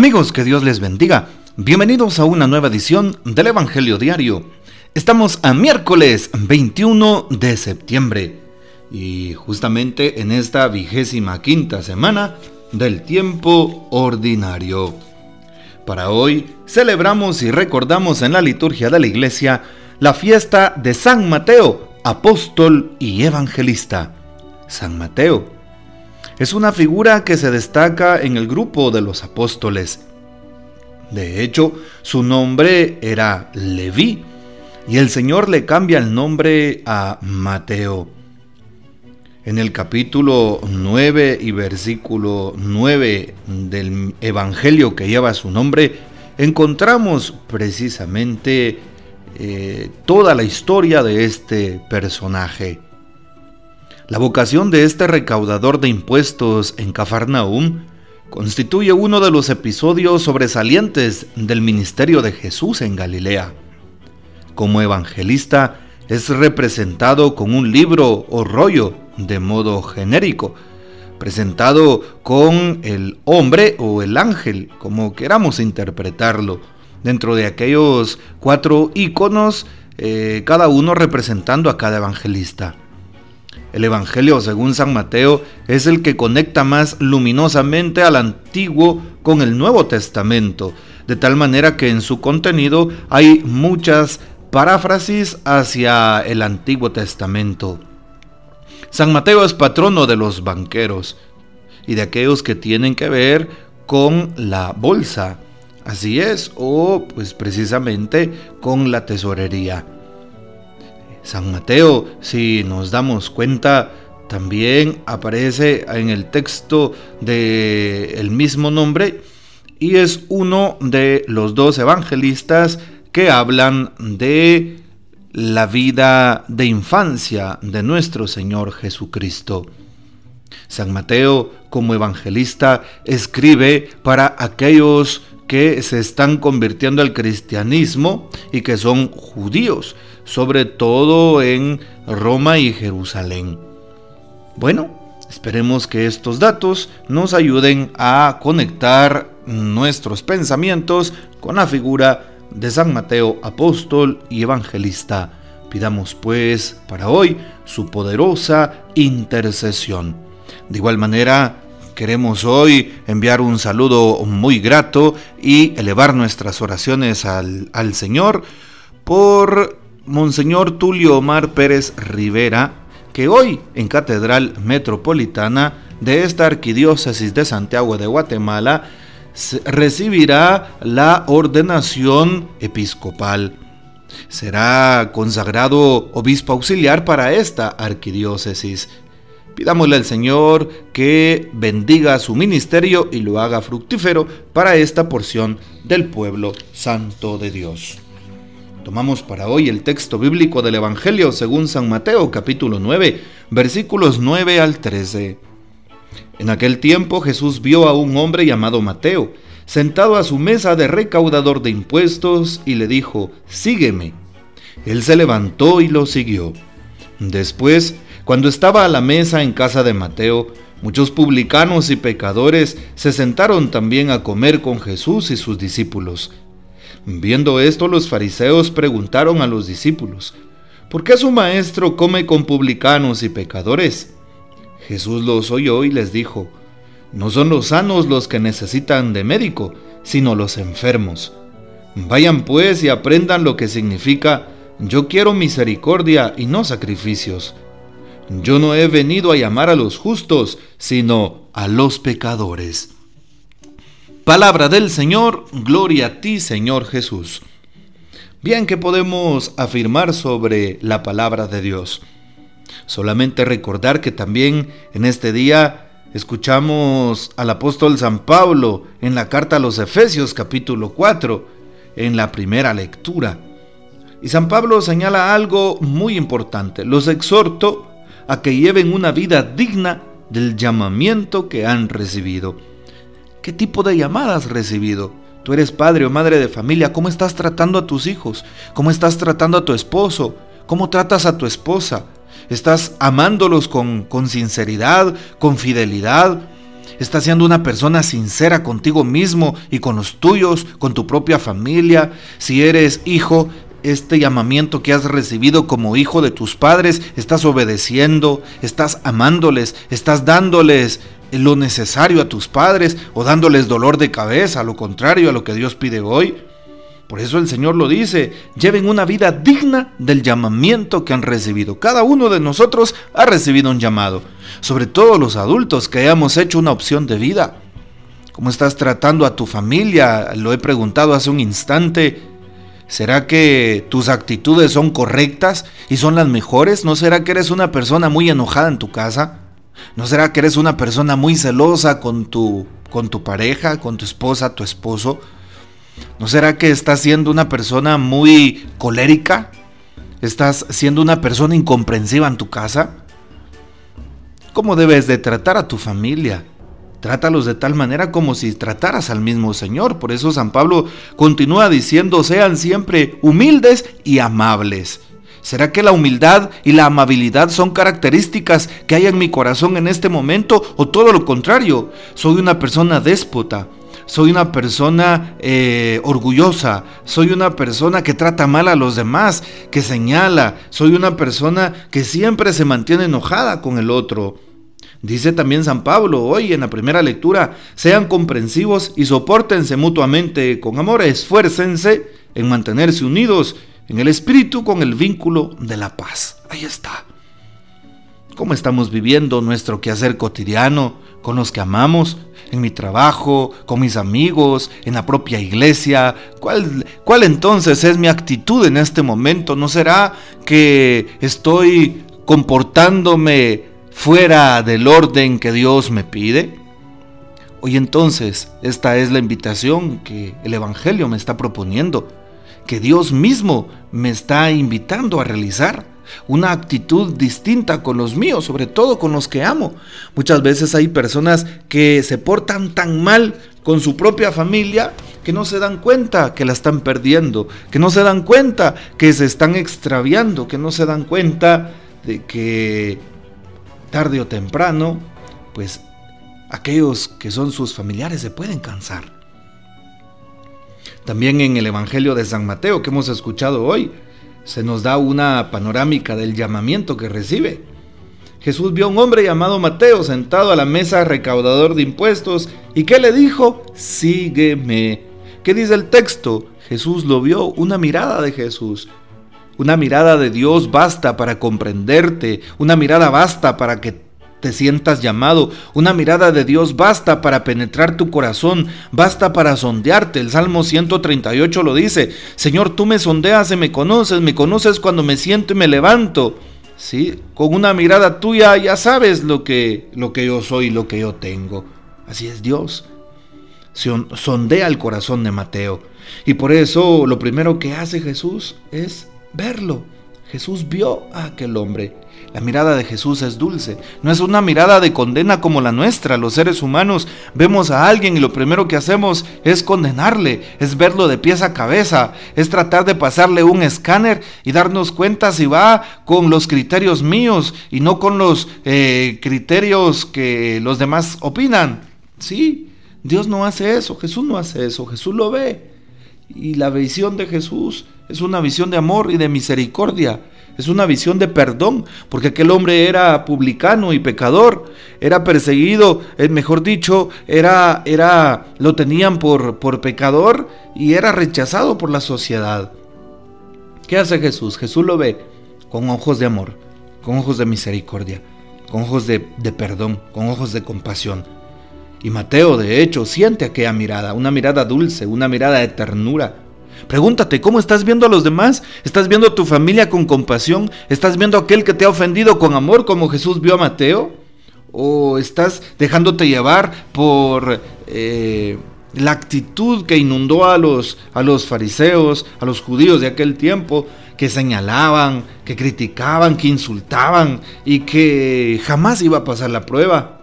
Amigos, que Dios les bendiga. Bienvenidos a una nueva edición del Evangelio Diario. Estamos a miércoles 21 de septiembre y justamente en esta vigésima quinta semana del tiempo ordinario. Para hoy celebramos y recordamos en la liturgia de la iglesia la fiesta de San Mateo, apóstol y evangelista. San Mateo es una figura que se destaca en el grupo de los apóstoles. De hecho, su nombre era Leví y el Señor le cambia el nombre a Mateo. En el capítulo 9 y versículo 9 del Evangelio que lleva su nombre, encontramos precisamente eh, toda la historia de este personaje. La vocación de este recaudador de impuestos en Cafarnaum constituye uno de los episodios sobresalientes del ministerio de Jesús en Galilea. Como evangelista es representado con un libro o rollo de modo genérico, presentado con el hombre o el ángel, como queramos interpretarlo, dentro de aquellos cuatro iconos, eh, cada uno representando a cada evangelista. El Evangelio según San Mateo es el que conecta más luminosamente al Antiguo con el Nuevo Testamento, de tal manera que en su contenido hay muchas paráfrasis hacia el Antiguo Testamento. San Mateo es patrono de los banqueros y de aquellos que tienen que ver con la bolsa, así es, o pues precisamente con la tesorería. San Mateo, si nos damos cuenta, también aparece en el texto del el mismo nombre y es uno de los dos evangelistas que hablan de la vida de infancia de nuestro Señor Jesucristo. San Mateo, como evangelista, escribe para aquellos que se están convirtiendo al cristianismo y que son judíos, sobre todo en Roma y Jerusalén. Bueno, esperemos que estos datos nos ayuden a conectar nuestros pensamientos con la figura de San Mateo, apóstol y evangelista. Pidamos pues para hoy su poderosa intercesión. De igual manera, Queremos hoy enviar un saludo muy grato y elevar nuestras oraciones al, al Señor por Monseñor Tulio Omar Pérez Rivera, que hoy en Catedral Metropolitana de esta Arquidiócesis de Santiago de Guatemala recibirá la ordenación episcopal. Será consagrado obispo auxiliar para esta arquidiócesis. Pidámosle al Señor que bendiga su ministerio y lo haga fructífero para esta porción del pueblo santo de Dios. Tomamos para hoy el texto bíblico del Evangelio según San Mateo capítulo 9 versículos 9 al 13. En aquel tiempo Jesús vio a un hombre llamado Mateo sentado a su mesa de recaudador de impuestos y le dijo, sígueme. Él se levantó y lo siguió. Después cuando estaba a la mesa en casa de Mateo, muchos publicanos y pecadores se sentaron también a comer con Jesús y sus discípulos. Viendo esto, los fariseos preguntaron a los discípulos, ¿por qué su maestro come con publicanos y pecadores? Jesús los oyó y les dijo, no son los sanos los que necesitan de médico, sino los enfermos. Vayan pues y aprendan lo que significa yo quiero misericordia y no sacrificios yo no he venido a llamar a los justos, sino a los pecadores. Palabra del Señor, gloria a ti Señor Jesús. Bien, ¿qué podemos afirmar sobre la palabra de Dios? Solamente recordar que también en este día escuchamos al apóstol San Pablo en la carta a los Efesios capítulo 4, en la primera lectura. Y San Pablo señala algo muy importante. Los exhorto a que lleven una vida digna del llamamiento que han recibido. ¿Qué tipo de llamada has recibido? Tú eres padre o madre de familia, ¿cómo estás tratando a tus hijos? ¿Cómo estás tratando a tu esposo? ¿Cómo tratas a tu esposa? ¿Estás amándolos con, con sinceridad, con fidelidad? Estás siendo una persona sincera contigo mismo y con los tuyos, con tu propia familia. Si eres hijo, este llamamiento que has recibido como hijo de tus padres, estás obedeciendo, estás amándoles, estás dándoles lo necesario a tus padres o dándoles dolor de cabeza, lo contrario a lo que Dios pide hoy. Por eso el Señor lo dice, lleven una vida digna del llamamiento que han recibido. Cada uno de nosotros ha recibido un llamado, sobre todo los adultos que hayamos hecho una opción de vida. ¿Cómo estás tratando a tu familia? Lo he preguntado hace un instante. ¿Será que tus actitudes son correctas y son las mejores? ¿No será que eres una persona muy enojada en tu casa? ¿No será que eres una persona muy celosa con tu, con tu pareja, con tu esposa, tu esposo? ¿No será que estás siendo una persona muy colérica? ¿Estás siendo una persona incomprensiva en tu casa? ¿Cómo debes de tratar a tu familia? Trátalos de tal manera como si trataras al mismo Señor. Por eso San Pablo continúa diciendo, sean siempre humildes y amables. ¿Será que la humildad y la amabilidad son características que hay en mi corazón en este momento o todo lo contrario? Soy una persona déspota, soy una persona eh, orgullosa, soy una persona que trata mal a los demás, que señala, soy una persona que siempre se mantiene enojada con el otro. Dice también San Pablo hoy en la primera lectura, sean comprensivos y soportense mutuamente con amor, esfuércense en mantenerse unidos en el espíritu con el vínculo de la paz. Ahí está. ¿Cómo estamos viviendo nuestro quehacer cotidiano con los que amamos? en mi trabajo, con mis amigos, en la propia iglesia? ¿Cuál, ¿Cuál entonces es mi actitud en este momento? ¿No será que estoy comportándome fuera del orden que Dios me pide? Hoy entonces, esta es la invitación que el Evangelio me está proponiendo, que Dios mismo me está invitando a realizar una actitud distinta con los míos, sobre todo con los que amo. Muchas veces hay personas que se portan tan mal con su propia familia que no se dan cuenta que la están perdiendo, que no se dan cuenta que se están extraviando, que no se dan cuenta de que tarde o temprano, pues aquellos que son sus familiares se pueden cansar. También en el Evangelio de San Mateo que hemos escuchado hoy, se nos da una panorámica del llamamiento que recibe. Jesús vio a un hombre llamado Mateo sentado a la mesa recaudador de impuestos y ¿qué le dijo? Sígueme. ¿Qué dice el texto? Jesús lo vio, una mirada de Jesús. Una mirada de Dios basta para comprenderte, una mirada basta para que te sientas llamado. Una mirada de Dios basta para penetrar tu corazón, basta para sondearte. El Salmo 138 lo dice, Señor, tú me sondeas y me conoces, me conoces cuando me siento y me levanto. Sí, con una mirada tuya ya sabes lo que, lo que yo soy, lo que yo tengo. Así es Dios. Sondea el corazón de Mateo. Y por eso lo primero que hace Jesús es verlo. Jesús vio a aquel hombre la mirada de Jesús es dulce, no es una mirada de condena como la nuestra. Los seres humanos vemos a alguien y lo primero que hacemos es condenarle, es verlo de pies a cabeza, es tratar de pasarle un escáner y darnos cuenta si va con los criterios míos y no con los eh, criterios que los demás opinan. Sí, Dios no hace eso, Jesús no hace eso, Jesús lo ve. Y la visión de Jesús es una visión de amor y de misericordia. Es una visión de perdón, porque aquel hombre era publicano y pecador, era perseguido, es mejor dicho, era, era, lo tenían por, por pecador y era rechazado por la sociedad. ¿Qué hace Jesús? Jesús lo ve con ojos de amor, con ojos de misericordia, con ojos de perdón, con ojos de compasión. Y Mateo, de hecho, siente aquella mirada, una mirada dulce, una mirada de ternura, Pregúntate, ¿cómo estás viendo a los demás? ¿Estás viendo a tu familia con compasión? ¿Estás viendo a aquel que te ha ofendido con amor como Jesús vio a Mateo? ¿O estás dejándote llevar por eh, la actitud que inundó a los, a los fariseos, a los judíos de aquel tiempo, que señalaban, que criticaban, que insultaban y que jamás iba a pasar la prueba?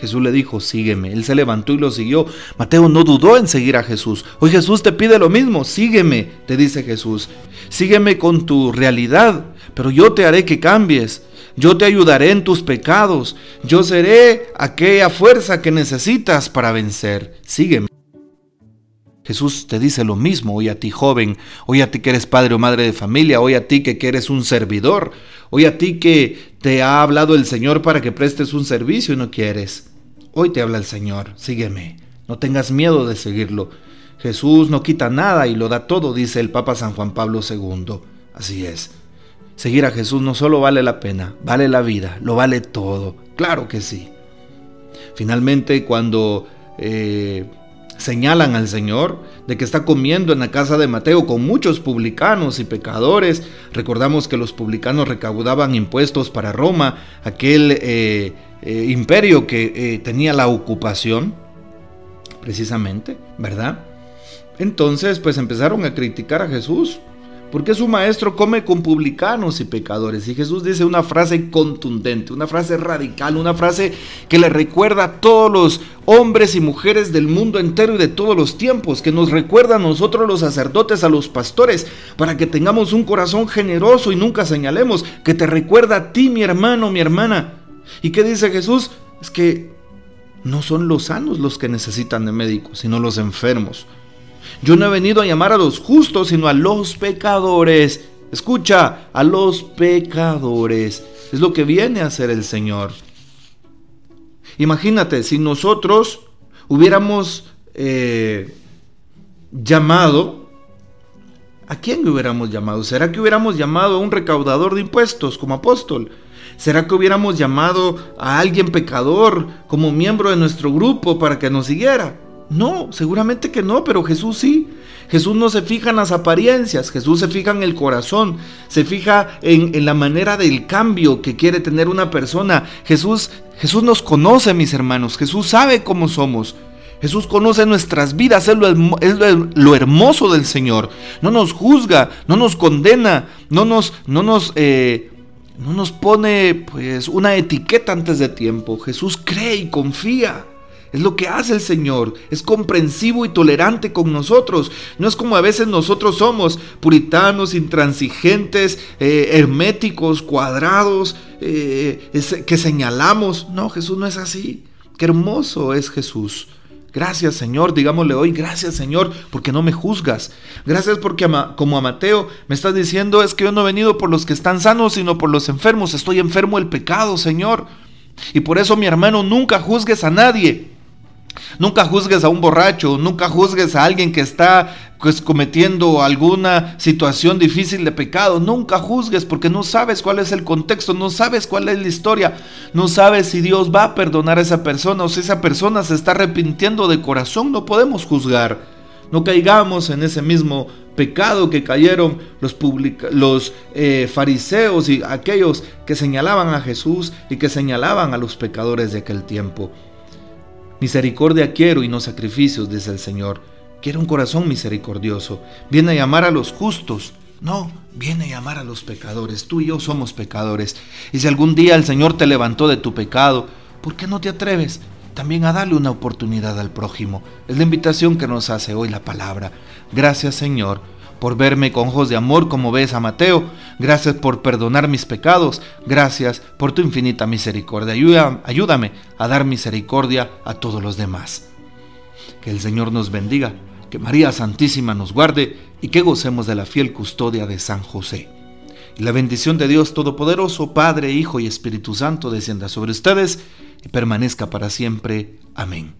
Jesús le dijo, sígueme. Él se levantó y lo siguió. Mateo no dudó en seguir a Jesús. Hoy Jesús te pide lo mismo, sígueme, te dice Jesús. Sígueme con tu realidad, pero yo te haré que cambies. Yo te ayudaré en tus pecados. Yo seré aquella fuerza que necesitas para vencer. Sígueme. Jesús te dice lo mismo hoy a ti joven, hoy a ti que eres padre o madre de familia, hoy a ti que eres un servidor, hoy a ti que te ha hablado el Señor para que prestes un servicio y no quieres. Hoy te habla el Señor, sígueme, no tengas miedo de seguirlo. Jesús no quita nada y lo da todo, dice el Papa San Juan Pablo II. Así es. Seguir a Jesús no solo vale la pena, vale la vida, lo vale todo. Claro que sí. Finalmente, cuando eh, señalan al Señor de que está comiendo en la casa de Mateo con muchos publicanos y pecadores. Recordamos que los publicanos recaudaban impuestos para Roma, aquel eh, eh, imperio que eh, tenía la ocupación, precisamente, ¿verdad? Entonces, pues empezaron a criticar a Jesús porque su maestro come con publicanos y pecadores. Y Jesús dice una frase contundente, una frase radical, una frase que le recuerda a todos los hombres y mujeres del mundo entero y de todos los tiempos, que nos recuerda a nosotros los sacerdotes, a los pastores, para que tengamos un corazón generoso y nunca señalemos, que te recuerda a ti, mi hermano, mi hermana. ¿Y qué dice Jesús? Es que no son los sanos los que necesitan de médicos, sino los enfermos. Yo no he venido a llamar a los justos, sino a los pecadores. Escucha, a los pecadores. Es lo que viene a hacer el Señor. Imagínate, si nosotros hubiéramos eh, llamado, ¿a quién hubiéramos llamado? ¿Será que hubiéramos llamado a un recaudador de impuestos como apóstol? ¿Será que hubiéramos llamado a alguien pecador como miembro de nuestro grupo para que nos siguiera? No, seguramente que no, pero Jesús sí. Jesús no se fija en las apariencias, Jesús se fija en el corazón, se fija en, la manera del cambio que quiere tener una persona. Jesús, Jesús nos conoce, mis hermanos, Jesús sabe cómo somos. Jesús conoce nuestras vidas, es lo, hermoso del Señor. No nos juzga, no nos condena, no nos, no nos, eh, no nos pone pues una etiqueta antes de tiempo. Jesús cree y confía. Es lo que hace el Señor. Es comprensivo y tolerante con nosotros. No es como a veces nosotros somos, puritanos, intransigentes, eh, herméticos, cuadrados, eh, que señalamos. No, Jesús no es así. Qué hermoso es Jesús. Gracias Señor, digámosle hoy, gracias Señor, porque no me juzgas. Gracias porque como a Mateo me estás diciendo es que yo no he venido por los que están sanos, sino por los enfermos. Estoy enfermo del pecado, Señor. Y por eso mi hermano, nunca juzgues a nadie. Nunca juzgues a un borracho, nunca juzgues a alguien que está pues, cometiendo alguna situación difícil de pecado. Nunca juzgues porque no sabes cuál es el contexto, no sabes cuál es la historia, no sabes si Dios va a perdonar a esa persona o si esa persona se está arrepintiendo de corazón. No podemos juzgar. No caigamos en ese mismo pecado que cayeron los, los eh, fariseos y aquellos que señalaban a Jesús y que señalaban a los pecadores de aquel tiempo. Misericordia quiero y no sacrificios, dice el Señor. Quiero un corazón misericordioso. Viene a llamar a los justos. No, viene a llamar a los pecadores. Tú y yo somos pecadores. Y si algún día el Señor te levantó de tu pecado, ¿por qué no te atreves también a darle una oportunidad al prójimo? Es la invitación que nos hace hoy la palabra. Gracias Señor por verme con ojos de amor como ves a Mateo. Gracias por perdonar mis pecados. Gracias por tu infinita misericordia. ayúdame a dar misericordia a todos los demás. Que el Señor nos bendiga, que María Santísima nos guarde y que gocemos de la fiel custodia de San José. Y la bendición de Dios Todopoderoso, Padre, Hijo y Espíritu Santo descienda sobre ustedes y permanezca para siempre. Amén.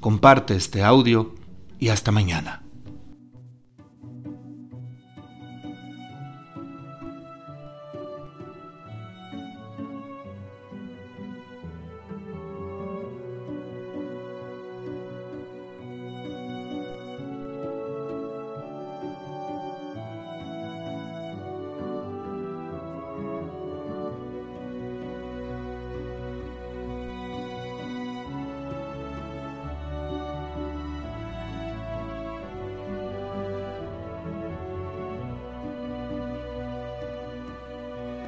Comparte este audio y hasta mañana.